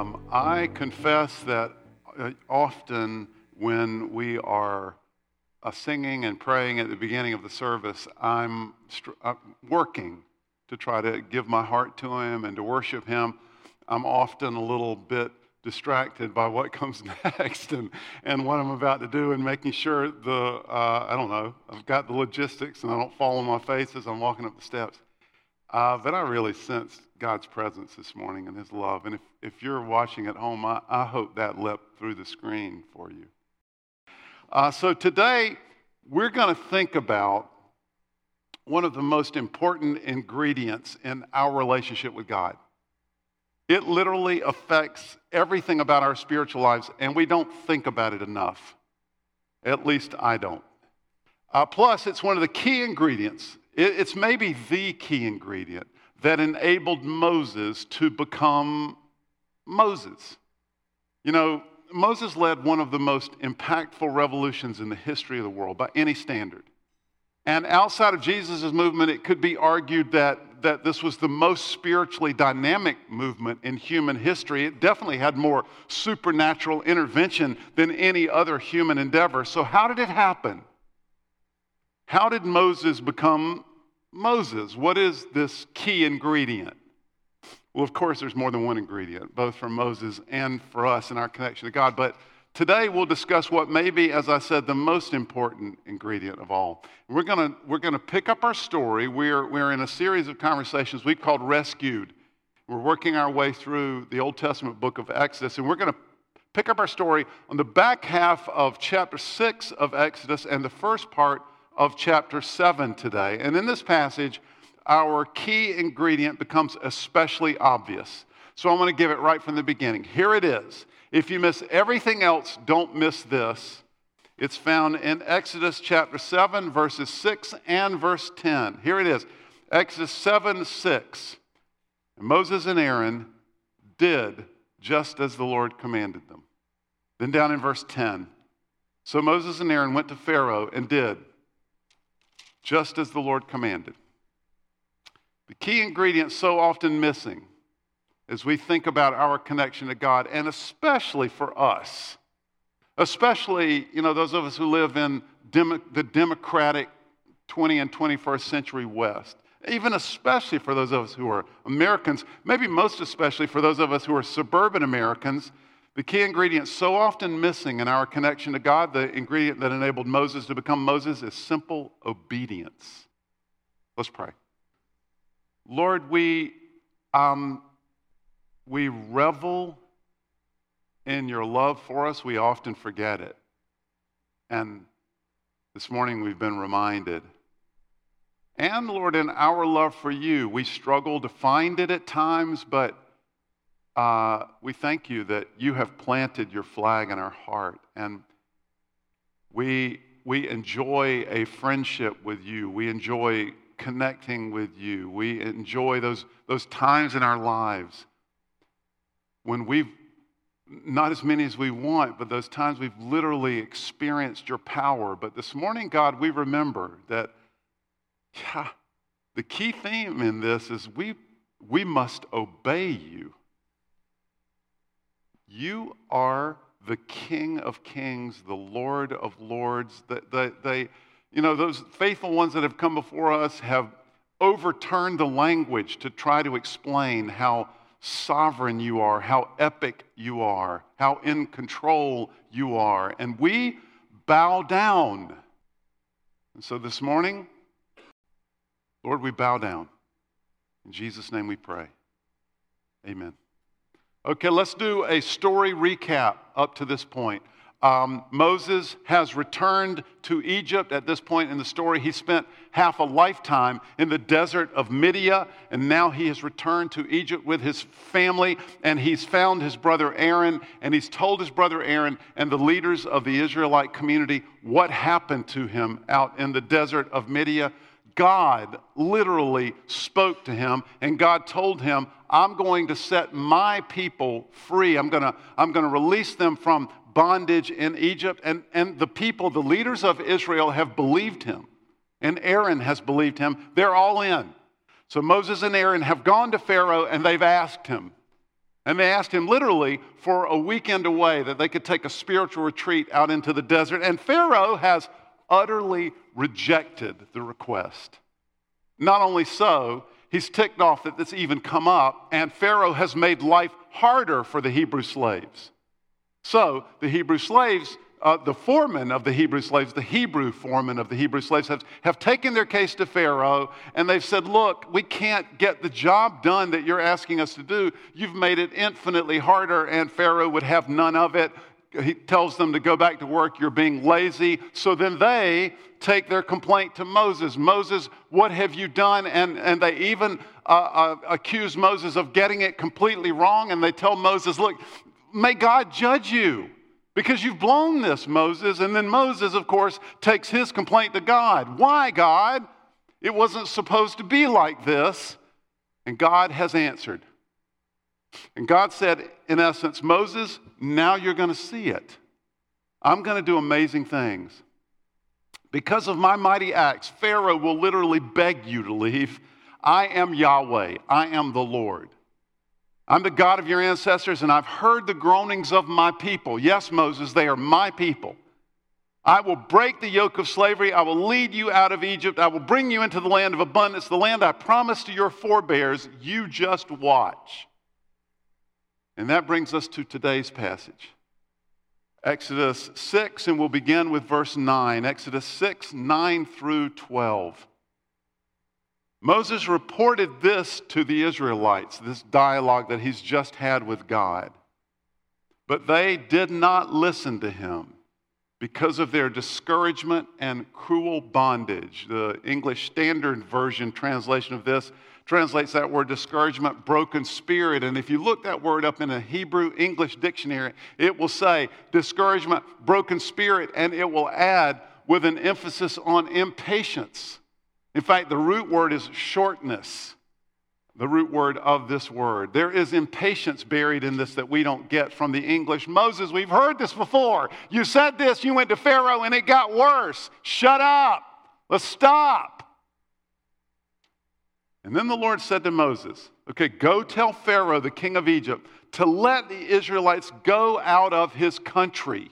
Um, I confess that uh, often when we are uh, singing and praying at the beginning of the service, I'm str- uh, working to try to give my heart to Him and to worship Him. I'm often a little bit distracted by what comes next and, and what I'm about to do and making sure the, uh, I don't know, I've got the logistics and I don't fall on my face as I'm walking up the steps. Uh, but I really sense God's presence this morning and His love. And if, if you're watching at home, I, I hope that leapt through the screen for you. Uh, so today, we're going to think about one of the most important ingredients in our relationship with God. It literally affects everything about our spiritual lives, and we don't think about it enough. At least I don't. Uh, plus, it's one of the key ingredients. It, it's maybe the key ingredient that enabled Moses to become Moses. You know, Moses led one of the most impactful revolutions in the history of the world by any standard. And outside of Jesus' movement, it could be argued that, that this was the most spiritually dynamic movement in human history. It definitely had more supernatural intervention than any other human endeavor. So, how did it happen? How did Moses become Moses? What is this key ingredient? Well, of course, there's more than one ingredient, both for Moses and for us in our connection to God. But today we'll discuss what may be, as I said, the most important ingredient of all. We're going we're gonna pick up our story. We're, we're in a series of conversations we called Rescued. We're working our way through the Old Testament book of Exodus, and we're going to pick up our story on the back half of chapter 6 of Exodus and the first part of chapter 7 today. And in this passage, our key ingredient becomes especially obvious. So I'm going to give it right from the beginning. Here it is. If you miss everything else, don't miss this. It's found in Exodus chapter 7, verses 6 and verse 10. Here it is Exodus 7 6. Moses and Aaron did just as the Lord commanded them. Then down in verse 10. So Moses and Aaron went to Pharaoh and did just as the Lord commanded. The key ingredient so often missing as we think about our connection to God, and especially for us, especially, you know, those of us who live in the democratic 20 and 21st century West, even especially for those of us who are Americans, maybe most especially for those of us who are suburban Americans, the key ingredient so often missing in our connection to God, the ingredient that enabled Moses to become Moses, is simple obedience. Let's pray. Lord, we, um, we revel in your love for us. We often forget it. And this morning we've been reminded. And Lord, in our love for you, we struggle to find it at times, but uh, we thank you that you have planted your flag in our heart. And we, we enjoy a friendship with you. We enjoy connecting with you. We enjoy those, those times in our lives when we've, not as many as we want, but those times we've literally experienced your power. But this morning, God, we remember that, yeah, the key theme in this is we, we must obey you. You are the King of Kings, the Lord of Lords. They, they, you know, those faithful ones that have come before us have overturned the language to try to explain how sovereign you are, how epic you are, how in control you are. And we bow down. And so this morning, Lord, we bow down. In Jesus' name we pray. Amen. Okay, let's do a story recap up to this point. Um, Moses has returned to Egypt at this point in the story. He spent half a lifetime in the desert of Midian, and now he has returned to Egypt with his family, and he's found his brother Aaron, and he's told his brother Aaron and the leaders of the Israelite community what happened to him out in the desert of Midian. God literally spoke to him, and God told him, I'm going to set my people free. I'm going to, I'm going to release them from bondage in Egypt. And, and the people, the leaders of Israel, have believed him. And Aaron has believed him. They're all in. So Moses and Aaron have gone to Pharaoh and they've asked him. And they asked him literally for a weekend away that they could take a spiritual retreat out into the desert. And Pharaoh has utterly rejected the request. Not only so, he's ticked off that this even come up, and Pharaoh has made life harder for the Hebrew slaves. So the Hebrew slaves uh, the foreman of the Hebrew slaves, the Hebrew foreman of the Hebrew slaves, have, have taken their case to Pharaoh and they've said, Look, we can't get the job done that you're asking us to do. You've made it infinitely harder, and Pharaoh would have none of it. He tells them to go back to work. You're being lazy. So then they take their complaint to Moses. Moses, what have you done? And, and they even uh, uh, accuse Moses of getting it completely wrong. And they tell Moses, Look, may God judge you because you've blown this, Moses. And then Moses, of course, takes his complaint to God. Why, God? It wasn't supposed to be like this. And God has answered. And God said, in essence, Moses, now you're going to see it. I'm going to do amazing things. Because of my mighty acts, Pharaoh will literally beg you to leave. I am Yahweh, I am the Lord. I'm the God of your ancestors, and I've heard the groanings of my people. Yes, Moses, they are my people. I will break the yoke of slavery. I will lead you out of Egypt. I will bring you into the land of abundance, the land I promised to your forebears. You just watch. And that brings us to today's passage Exodus 6, and we'll begin with verse 9. Exodus 6, 9 through 12. Moses reported this to the Israelites, this dialogue that he's just had with God. But they did not listen to him because of their discouragement and cruel bondage. The English Standard Version translation of this translates that word discouragement, broken spirit. And if you look that word up in a Hebrew English dictionary, it will say discouragement, broken spirit, and it will add with an emphasis on impatience. In fact, the root word is shortness, the root word of this word. There is impatience buried in this that we don't get from the English. Moses, we've heard this before. You said this, you went to Pharaoh, and it got worse. Shut up. Let's stop. And then the Lord said to Moses, Okay, go tell Pharaoh, the king of Egypt, to let the Israelites go out of his country.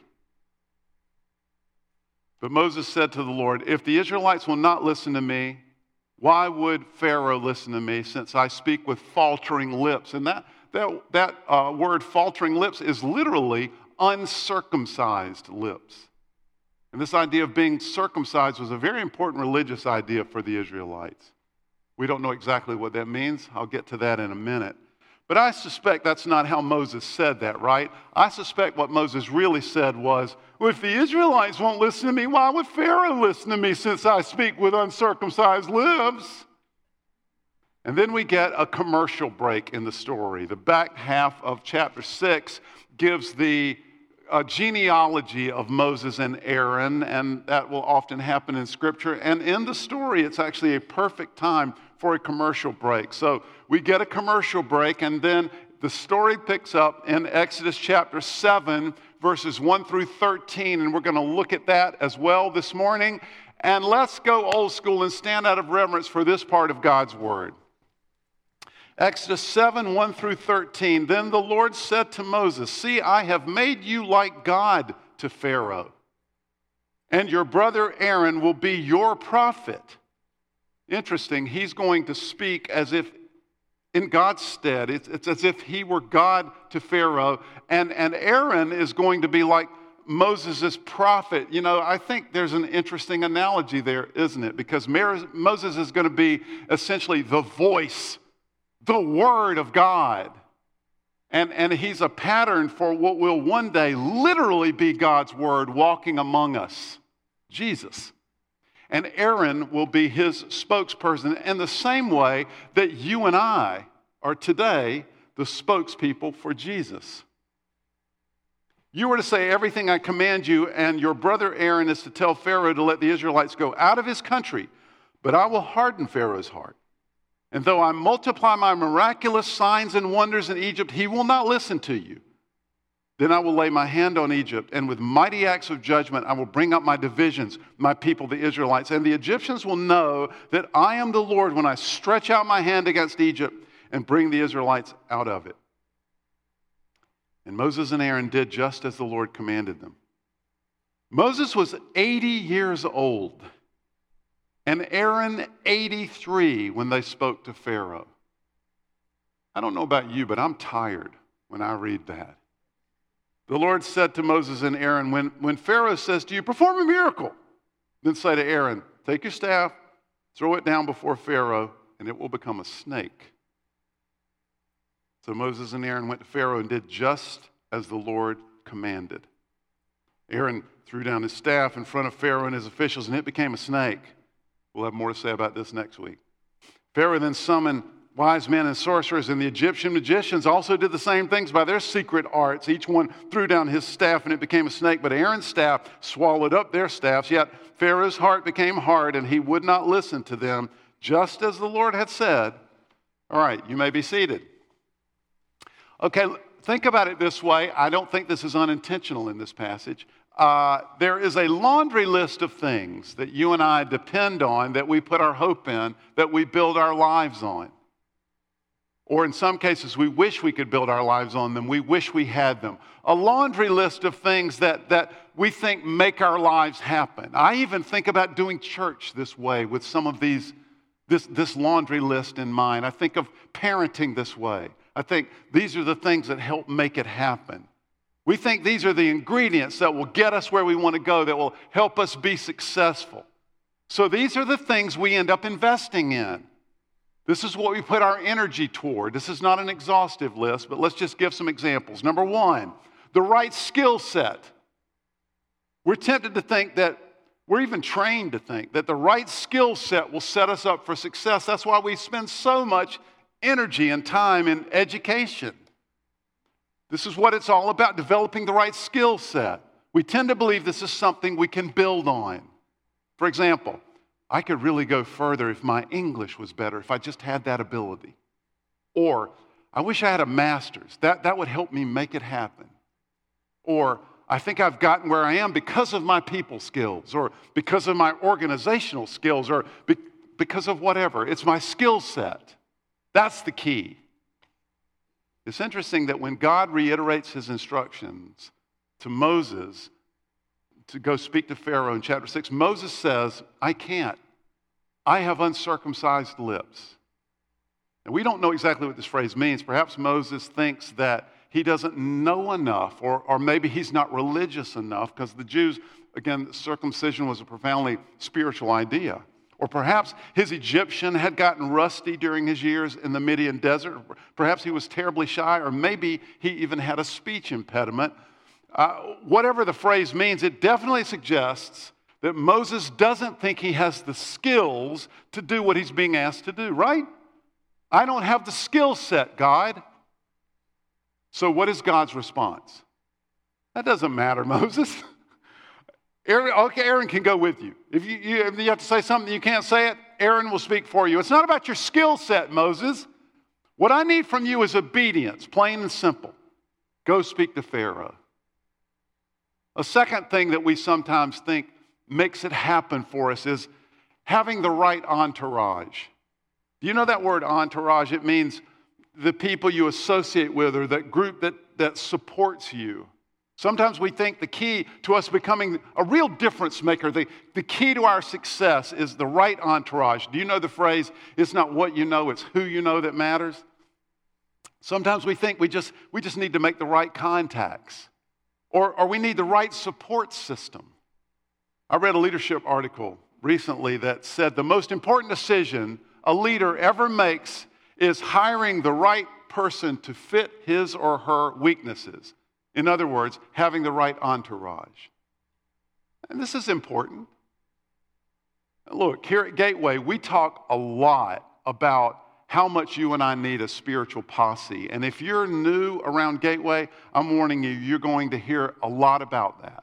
But Moses said to the Lord, If the Israelites will not listen to me, why would Pharaoh listen to me since I speak with faltering lips? And that, that, that uh, word faltering lips is literally uncircumcised lips. And this idea of being circumcised was a very important religious idea for the Israelites. We don't know exactly what that means. I'll get to that in a minute. But I suspect that's not how Moses said that, right? I suspect what Moses really said was, well, if the Israelites won't listen to me, why would Pharaoh listen to me since I speak with uncircumcised lips? And then we get a commercial break in the story. The back half of chapter 6 gives the uh, genealogy of Moses and Aaron, and that will often happen in Scripture. And in the story, it's actually a perfect time for a commercial break. So we get a commercial break, and then the story picks up in Exodus chapter 7, verses 1 through 13, and we're going to look at that as well this morning. And let's go old school and stand out of reverence for this part of God's word. Exodus 7 1 through 13. Then the Lord said to Moses, See, I have made you like God to Pharaoh, and your brother Aaron will be your prophet. Interesting, he's going to speak as if in God's stead. It's, it's as if he were God to Pharaoh, and, and Aaron is going to be like Moses' prophet. You know, I think there's an interesting analogy there, isn't it? Because Moses is going to be essentially the voice, the word of God. And, and he's a pattern for what will one day literally be God's word walking among us Jesus and Aaron will be his spokesperson in the same way that you and I are today the spokespeople for Jesus. You were to say everything I command you, and your brother Aaron is to tell Pharaoh to let the Israelites go out of his country, but I will harden Pharaoh's heart. And though I multiply my miraculous signs and wonders in Egypt, he will not listen to you. Then I will lay my hand on Egypt, and with mighty acts of judgment I will bring up my divisions, my people, the Israelites. And the Egyptians will know that I am the Lord when I stretch out my hand against Egypt and bring the Israelites out of it. And Moses and Aaron did just as the Lord commanded them. Moses was 80 years old, and Aaron 83 when they spoke to Pharaoh. I don't know about you, but I'm tired when I read that. The Lord said to Moses and Aaron, when, when Pharaoh says to you, perform a miracle, then say to Aaron, take your staff, throw it down before Pharaoh, and it will become a snake. So Moses and Aaron went to Pharaoh and did just as the Lord commanded. Aaron threw down his staff in front of Pharaoh and his officials, and it became a snake. We'll have more to say about this next week. Pharaoh then summoned wise men and sorcerers, and the Egyptian magicians also did the same things by their secret arts. Each one threw down his staff, and it became a snake, but Aaron's staff swallowed up their staffs. Yet Pharaoh's heart became hard, and he would not listen to them, just as the Lord had said. All right, you may be seated. Okay, think about it this way. I don't think this is unintentional in this passage. Uh, there is a laundry list of things that you and I depend on, that we put our hope in, that we build our lives on. Or in some cases, we wish we could build our lives on them. We wish we had them. A laundry list of things that, that we think make our lives happen. I even think about doing church this way with some of these, this, this laundry list in mind. I think of parenting this way. I think these are the things that help make it happen. We think these are the ingredients that will get us where we want to go, that will help us be successful. So these are the things we end up investing in. This is what we put our energy toward. This is not an exhaustive list, but let's just give some examples. Number one, the right skill set. We're tempted to think that, we're even trained to think that the right skill set will set us up for success. That's why we spend so much energy and time in education. This is what it's all about developing the right skill set. We tend to believe this is something we can build on. For example, I could really go further if my English was better, if I just had that ability. Or, I wish I had a master's. That, that would help me make it happen. Or, I think I've gotten where I am because of my people skills, or because of my organizational skills, or be, because of whatever. It's my skill set. That's the key. It's interesting that when God reiterates his instructions to Moses to go speak to Pharaoh in chapter 6, Moses says, I can't. I have uncircumcised lips. And we don't know exactly what this phrase means. Perhaps Moses thinks that he doesn't know enough, or, or maybe he's not religious enough, because the Jews, again, circumcision was a profoundly spiritual idea. Or perhaps his Egyptian had gotten rusty during his years in the Midian desert. Perhaps he was terribly shy, or maybe he even had a speech impediment. Uh, whatever the phrase means, it definitely suggests that Moses doesn't think he has the skills to do what he's being asked to do, right? I don't have the skill set, God. So, what is God's response? That doesn't matter, Moses. Aaron, okay, Aaron can go with you. If you, you, if you have to say something you can't say it, Aaron will speak for you. It's not about your skill set, Moses. What I need from you is obedience, plain and simple. Go speak to Pharaoh. A second thing that we sometimes think makes it happen for us is having the right entourage. Do you know that word entourage? It means the people you associate with or that group that, that supports you. Sometimes we think the key to us becoming a real difference maker, the, the key to our success is the right entourage. Do you know the phrase, it's not what you know, it's who you know that matters? Sometimes we think we just, we just need to make the right contacts or, or we need the right support system. I read a leadership article recently that said the most important decision a leader ever makes is hiring the right person to fit his or her weaknesses. In other words, having the right entourage. And this is important. Look, here at Gateway, we talk a lot about how much you and I need a spiritual posse. And if you're new around Gateway, I'm warning you, you're going to hear a lot about that.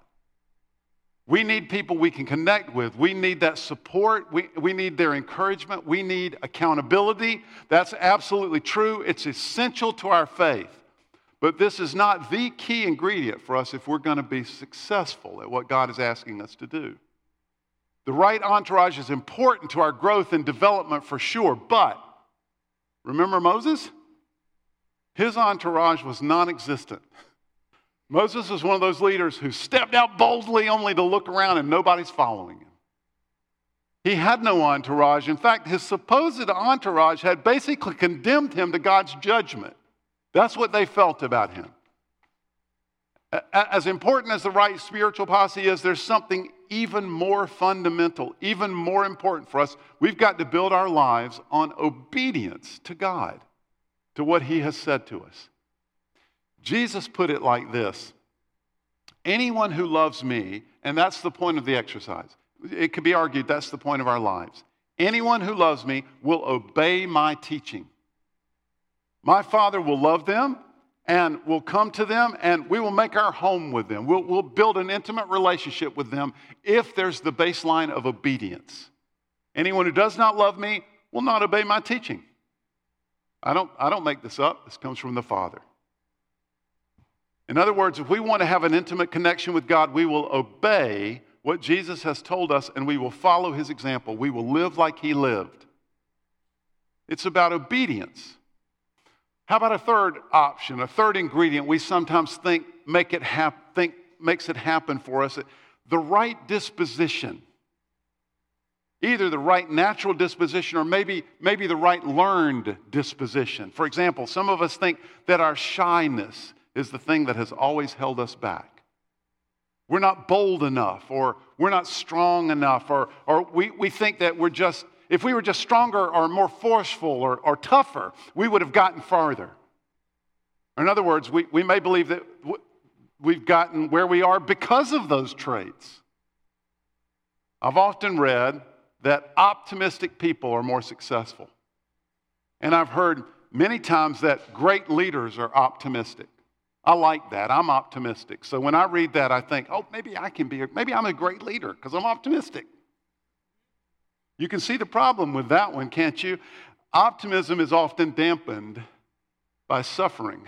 We need people we can connect with. We need that support. We, we need their encouragement. We need accountability. That's absolutely true. It's essential to our faith. But this is not the key ingredient for us if we're going to be successful at what God is asking us to do. The right entourage is important to our growth and development for sure, but remember Moses? His entourage was non existent. Moses was one of those leaders who stepped out boldly only to look around and nobody's following him. He had no entourage. In fact, his supposed entourage had basically condemned him to God's judgment. That's what they felt about him. As important as the right spiritual posse is, there's something even more fundamental, even more important for us. We've got to build our lives on obedience to God, to what He has said to us. Jesus put it like this Anyone who loves me, and that's the point of the exercise, it could be argued that's the point of our lives. Anyone who loves me will obey my teaching. My Father will love them and we'll come to them and we will make our home with them. We'll, we'll build an intimate relationship with them if there's the baseline of obedience. Anyone who does not love me will not obey my teaching. I don't, I don't make this up, this comes from the Father. In other words, if we want to have an intimate connection with God, we will obey what Jesus has told us and we will follow his example. We will live like he lived. It's about obedience. How about a third option, a third ingredient we sometimes think, make it hap- think makes it happen for us? The right disposition. Either the right natural disposition or maybe, maybe the right learned disposition. For example, some of us think that our shyness is the thing that has always held us back. We're not bold enough, or we're not strong enough, or, or we, we think that we're just if we were just stronger or more forceful or, or tougher, we would have gotten farther. In other words, we, we may believe that we've gotten where we are because of those traits. I've often read that optimistic people are more successful. And I've heard many times that great leaders are optimistic. I like that. I'm optimistic. So when I read that, I think, oh, maybe I can be, maybe I'm a great leader because I'm optimistic. You can see the problem with that one, can't you? Optimism is often dampened by suffering,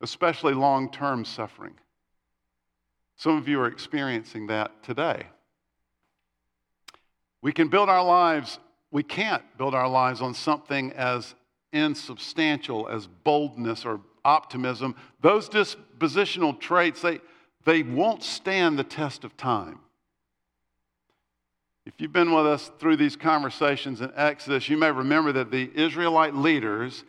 especially long term suffering. Some of you are experiencing that today. We can build our lives, we can't build our lives on something as insubstantial as boldness or optimism. Those dispositional traits, they, they won't stand the test of time. If you've been with us through these conversations in Exodus, you may remember that the Israelite leaders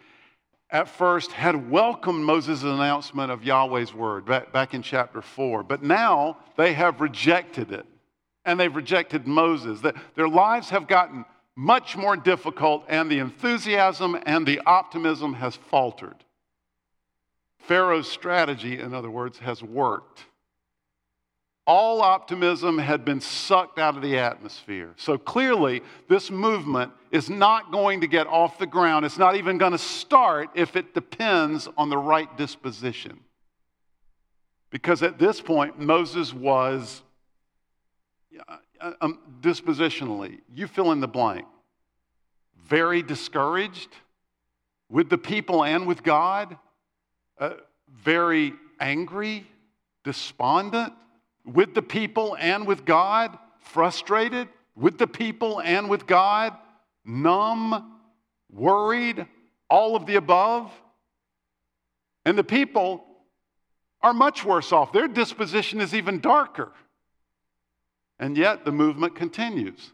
at first had welcomed Moses' announcement of Yahweh's word back, back in chapter 4, but now they have rejected it. And they've rejected Moses. Their lives have gotten much more difficult, and the enthusiasm and the optimism has faltered. Pharaoh's strategy, in other words, has worked all optimism had been sucked out of the atmosphere. So clearly, this movement is not going to get off the ground. It's not even going to start if it depends on the right disposition. Because at this point, Moses was uh, um, dispositionally, you fill in the blank, very discouraged with the people and with God, uh, very angry, despondent with the people and with God, frustrated with the people and with God, numb, worried, all of the above. And the people are much worse off. Their disposition is even darker. And yet the movement continues.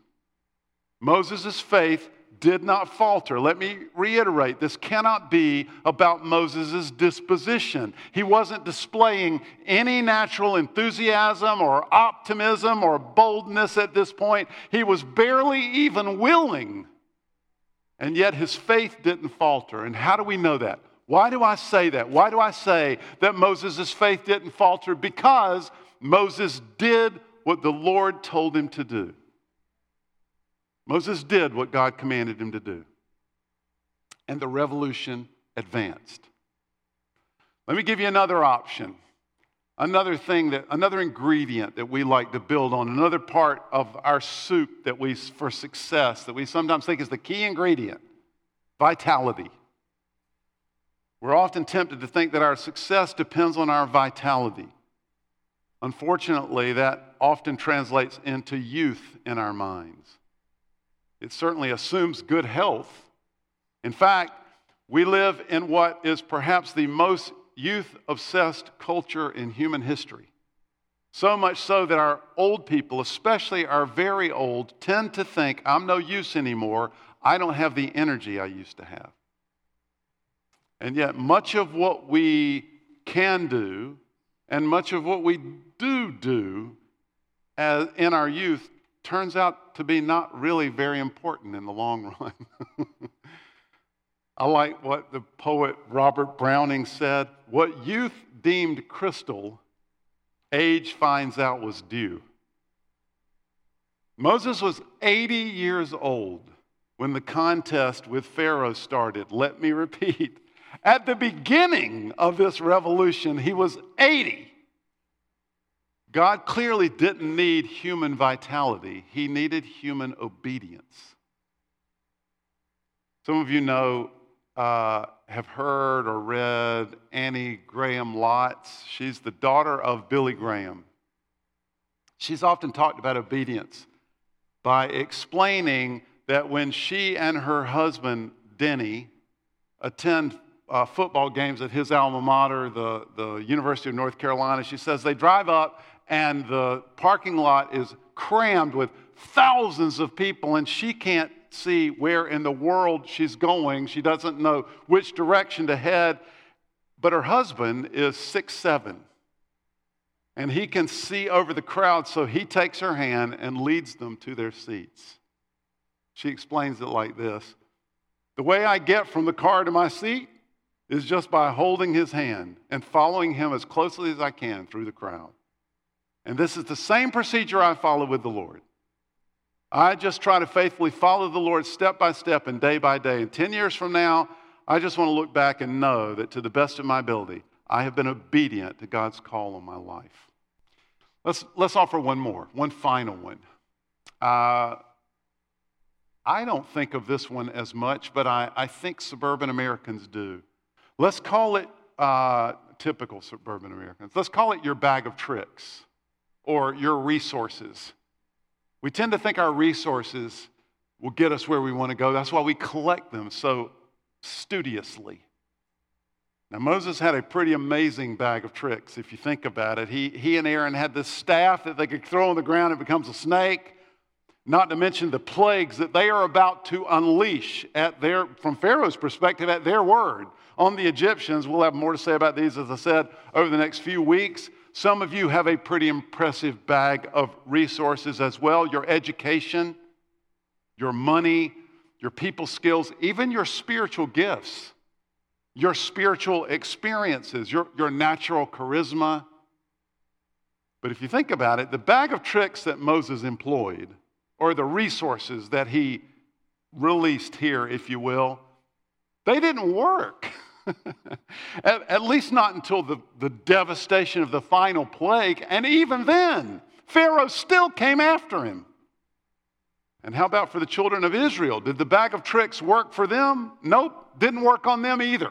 Moses' faith did not falter. Let me reiterate this cannot be about Moses' disposition. He wasn't displaying any natural enthusiasm or optimism or boldness at this point. He was barely even willing. And yet his faith didn't falter. And how do we know that? Why do I say that? Why do I say that Moses' faith didn't falter? Because Moses did what the Lord told him to do. Moses did what God commanded him to do, and the revolution advanced. Let me give you another option. Another thing that, another ingredient that we like to build on, another part of our soup that we, for success, that we sometimes think is the key ingredient vitality. We're often tempted to think that our success depends on our vitality. Unfortunately, that often translates into youth in our minds. It certainly assumes good health. In fact, we live in what is perhaps the most youth obsessed culture in human history. So much so that our old people, especially our very old, tend to think, I'm no use anymore. I don't have the energy I used to have. And yet, much of what we can do and much of what we do do as, in our youth turns out to be not really very important in the long run. I like what the poet Robert Browning said what youth deemed crystal, age finds out was dew. Moses was 80 years old when the contest with Pharaoh started. Let me repeat. At the beginning of this revolution, he was 80. God clearly didn't need human vitality, he needed human obedience. Some of you know, uh, have heard or read Annie Graham Lotz. She's the daughter of Billy Graham. She's often talked about obedience by explaining that when she and her husband, Danny, attend uh, football games at his alma mater, the, the University of North Carolina, she says they drive up and the parking lot is crammed with thousands of people, and she can't see where in the world she's going. She doesn't know which direction to head. But her husband is six seven, and he can see over the crowd, so he takes her hand and leads them to their seats. She explains it like this The way I get from the car to my seat is just by holding his hand and following him as closely as I can through the crowd. And this is the same procedure I follow with the Lord. I just try to faithfully follow the Lord step by step and day by day. And 10 years from now, I just want to look back and know that to the best of my ability, I have been obedient to God's call on my life. Let's, let's offer one more, one final one. Uh, I don't think of this one as much, but I, I think suburban Americans do. Let's call it uh, typical suburban Americans. Let's call it your bag of tricks or your resources. We tend to think our resources will get us where we want to go. That's why we collect them so studiously. Now, Moses had a pretty amazing bag of tricks, if you think about it. He, he and Aaron had this staff that they could throw on the ground, and it becomes a snake. Not to mention the plagues that they are about to unleash at their, from Pharaoh's perspective, at their word on the Egyptians. We'll have more to say about these, as I said, over the next few weeks. Some of you have a pretty impressive bag of resources as well your education, your money, your people skills, even your spiritual gifts, your spiritual experiences, your, your natural charisma. But if you think about it, the bag of tricks that Moses employed, or the resources that he released here, if you will, they didn't work. at, at, least not until the, the devastation of the final plague. And even then, Pharaoh still came after him. And how about for the children of Israel? Did the bag of tricks work for them? Nope, didn't work on them either.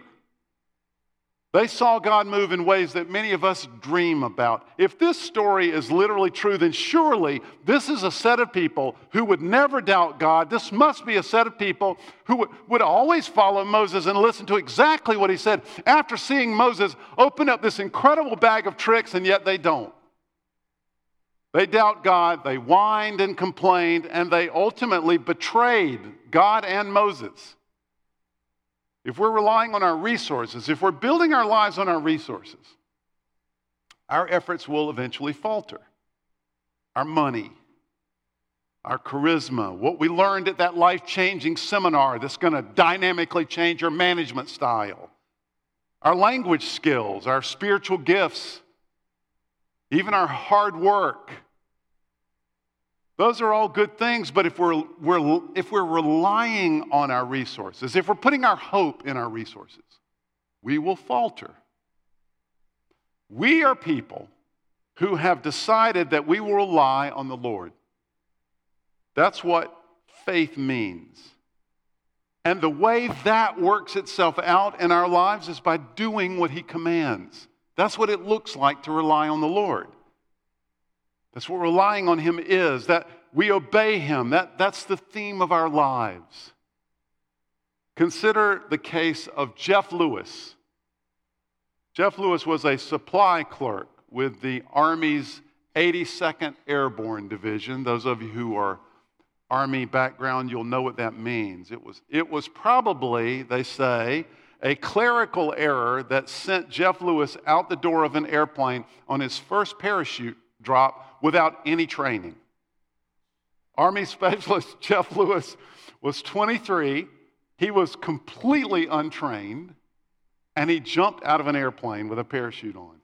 They saw God move in ways that many of us dream about. If this story is literally true, then surely this is a set of people who would never doubt God. This must be a set of people who would, always follow Moses and listen to exactly what he said after seeing Moses open up this incredible bag of tricks, and yet they don't. They doubt God, they whined and complained, and they ultimately betrayed God and Moses if we're relying on our resources, if we're building our lives on our resources, our efforts will eventually falter. Our money, our charisma, what we learned at that life changing seminar that's going to dynamically change your management style, our language skills, our spiritual gifts, even our hard work, those are all good things, but if we're, we're, if we're relying on our resources, if we're putting our hope in our resources, we will falter. We are people who have decided that we will rely on the Lord. That's what faith means. And the way that works itself out in our lives is by doing what He commands. That's what it looks like to rely on the Lord. That's what relying on Him is, that we obey Him. That, that's the theme of our lives. Consider the case of Jeff Lewis. Jeff Lewis was a supply clerk with the Army's 82nd Airborne Division. Those of you who are Army background, you'll know what that means. It was, it was probably, they say, a clerical error that sent Jeff Lewis out the door of an airplane on his first parachute drop without any training. Army Specialist Jeff Lewis was 23. He was completely untrained, and he jumped out of an airplane with a parachute on.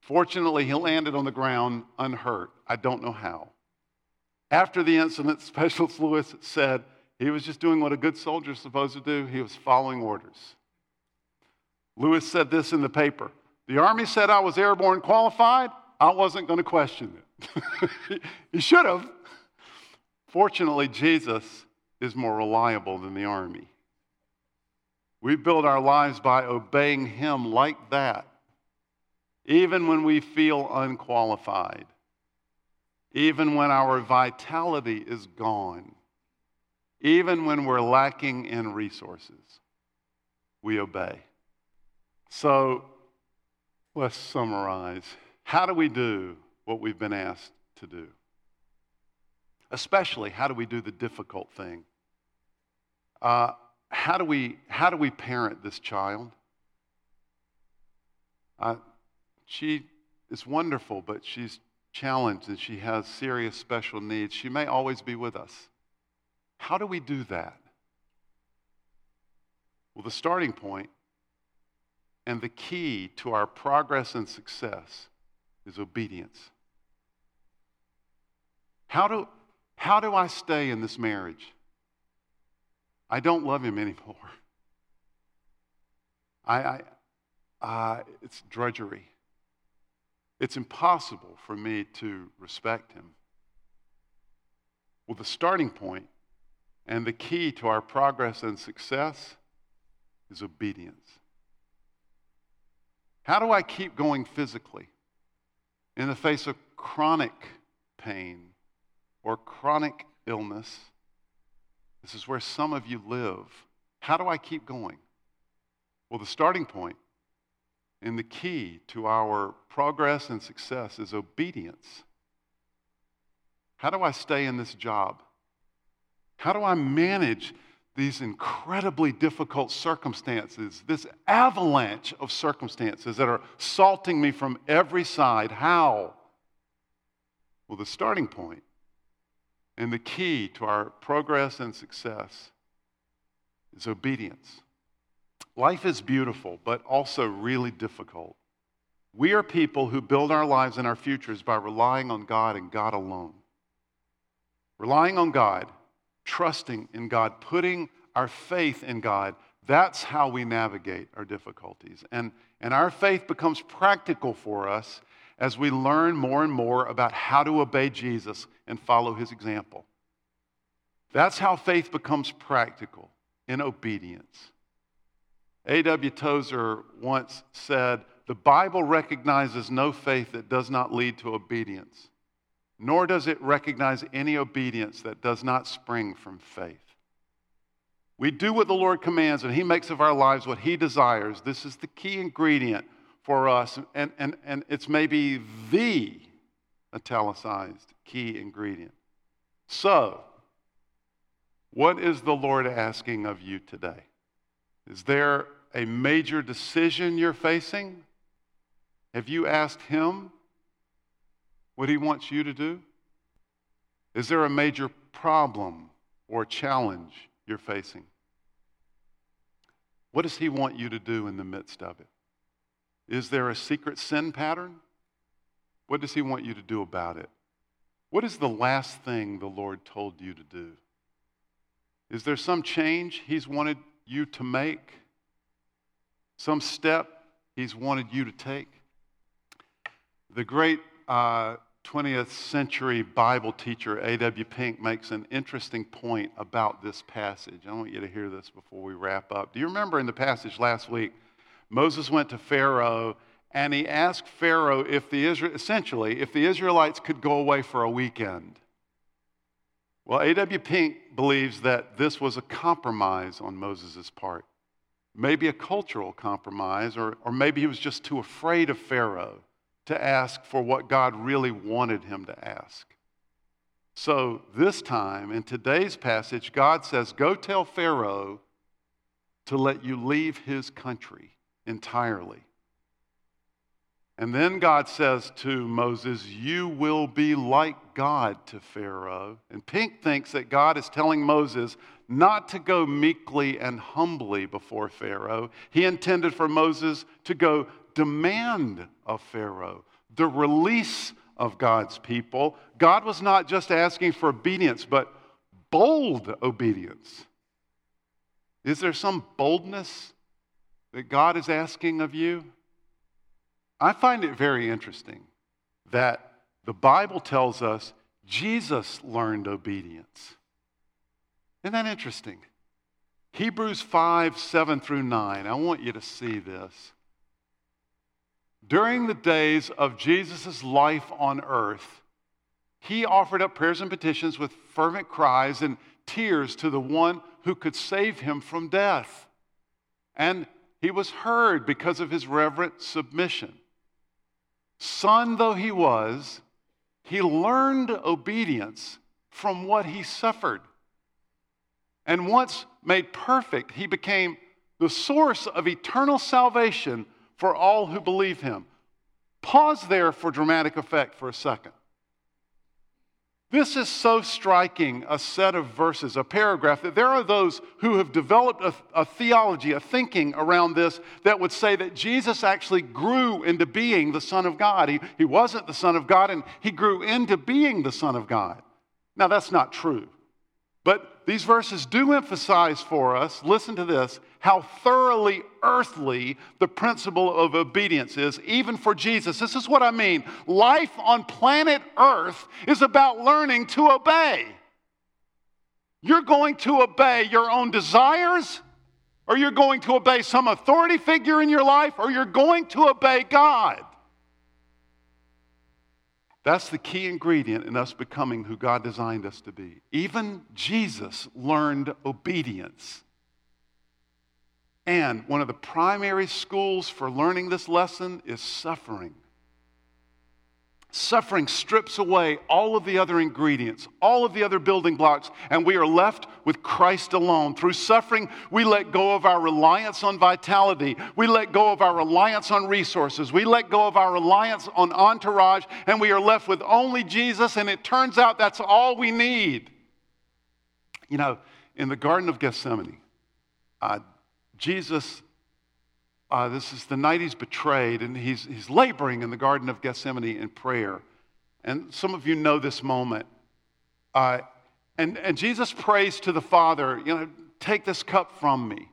Fortunately, he landed on the ground unhurt. I don't know how. After the incident, Specialist Lewis said he was just doing what a good soldier is supposed to do. He was following orders. Lewis said this in the paper The Army said I was airborne qualified. I wasn't going to question it. he should have. Fortunately, Jesus is more reliable than the Army. We build our lives by obeying Him like that, even when we feel unqualified, even when our vitality is gone, even when we're lacking in resources. We obey. So let's summarize. How do we do what we've been asked to do? Especially, how do we do the difficult thing? Uh, how, do we, how do we parent this child? Uh, she is wonderful, but she's challenged and she has serious special needs. She may always be with us. How do we do that? Well, the starting point and the key to our progress and success is obedience. How do, how do I stay in this marriage? I don't love him anymore. I, I uh, it's drudgery. It's impossible for me to respect him. Well, the starting point and the key to our progress and success is obedience. How do I keep going physically in the face of chronic pain or chronic illness? This is where some of you live. How do I keep going? Well, the starting point and the key to our progress and success is obedience. How do I stay in this job? How do I manage these incredibly difficult circumstances, this avalanche of circumstances that are salting me from every side. How? Well, the starting point and the key to our progress and success is obedience. Life is beautiful, but also really difficult. We are people who build our lives and our futures by relying on God and God alone. Relying on God trusting in God, putting our faith in God. That's how we navigate our difficulties. And, and our faith becomes practical for us as we learn more and more about how to obey Jesus and follow his example. That's how faith becomes practical in obedience. A.W. Tozer once said, The Bible recognizes no faith that does not lead to obedience nor does it recognize any obedience that does not spring from faith. We do what the Lord commands, and He makes of our lives what He desires. This is the key ingredient for us, and, and, and it's maybe the italicized key ingredient. So, what is the Lord asking of you today? Is there a major decision you're facing? Have you asked Him what He wants you to do? Is there a major problem or challenge you're facing? What does He want you to do in the midst of it? Is there a secret sin pattern? What does He want you to do about it? What is the last thing the Lord told you to do? Is there some change He's wanted you to make? Some step He's wanted you to take? The great uh, 20th century Bible teacher A.W. Pink makes an interesting point about this passage. I want you to hear this before we wrap up. Do you remember in the passage last week, Moses went to Pharaoh and he asked Pharaoh if the Israel, essentially, if the Israelites could go away for a weekend. Well, A.W. Pink believes that this was a compromise on Moses' part. maybe a cultural compromise, or, or maybe he was just too afraid of Pharaoh to ask for what God really wanted him to ask. So, this time, in today's passage, God says, Go tell Pharaoh to let you leave his country entirely. And then God says to Moses, You will be like God to Pharaoh. And Pink thinks that God is telling Moses not to go meekly and humbly before Pharaoh. He intended for Moses to go demand of Pharaoh the release of God's people. God was not just asking for obedience, but bold obedience. Is there some boldness that God is asking of you? I find it very interesting that the Bible tells us Jesus learned obedience. Isn't that interesting? Hebrews 5 7 through 9. I want you to see this. During the days of Jesus' life on earth, he offered up prayers and petitions with fervent cries and tears to the one who could save him from death. And he was heard because of his reverent submission. Son though he was, he learned obedience from what he suffered. And once made perfect, he became the source of eternal salvation for all who believe him. Pause there for dramatic effect for a second. This is so striking a set of verses, a paragraph, that there are those who have developed a, a, theology, a thinking around this that would say that Jesus actually grew into being the Son of God. He, he wasn't the Son of God, and he grew into being the Son of God. Now, that's not true. But these verses do emphasize for us, listen to this, how thoroughly earthly the principle of obedience is, even for Jesus. This is what I mean. Life on planet Earth is about learning to obey. You're going to obey your own desires, or you're going to obey some authority figure in your life, or you're going to obey God. That's the key ingredient in us becoming who God designed us to be. Even Jesus learned obedience. And one of the primary schools for learning this lesson is suffering. Suffering strips away all of the other ingredients, all of the other building blocks, and we are left with Christ alone. Through suffering, we let go of our reliance on vitality. We let go of our reliance on resources. We let go of our reliance on entourage, and we are left with only Jesus, and it turns out that's all we need. You know, in the Garden of Gethsemane, uh, Jesus uh, this is the night he's betrayed, and he's, he's laboring in the Garden of Gethsemane in prayer. And some of you know this moment. Uh, and, and Jesus prays to the Father, you know, take this cup from me.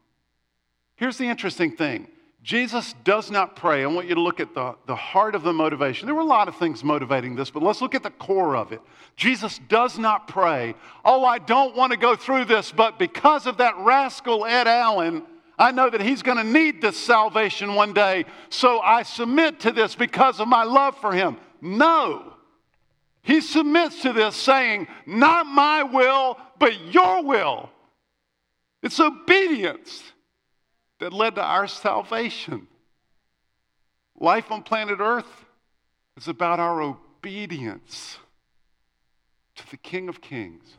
Here's the interesting thing Jesus does not pray. I want you to look at the, the heart of the motivation. There were a lot of things motivating this, but let's look at the core of it. Jesus does not pray, Oh, I don't want to go through this, but because of that rascal Ed Allen, I know that he's going to need this salvation one day, so I submit to this because of my love for him. No. He submits to this saying, Not my will, but your will. It's obedience that led to our salvation. Life on planet Earth is about our obedience to the King of Kings.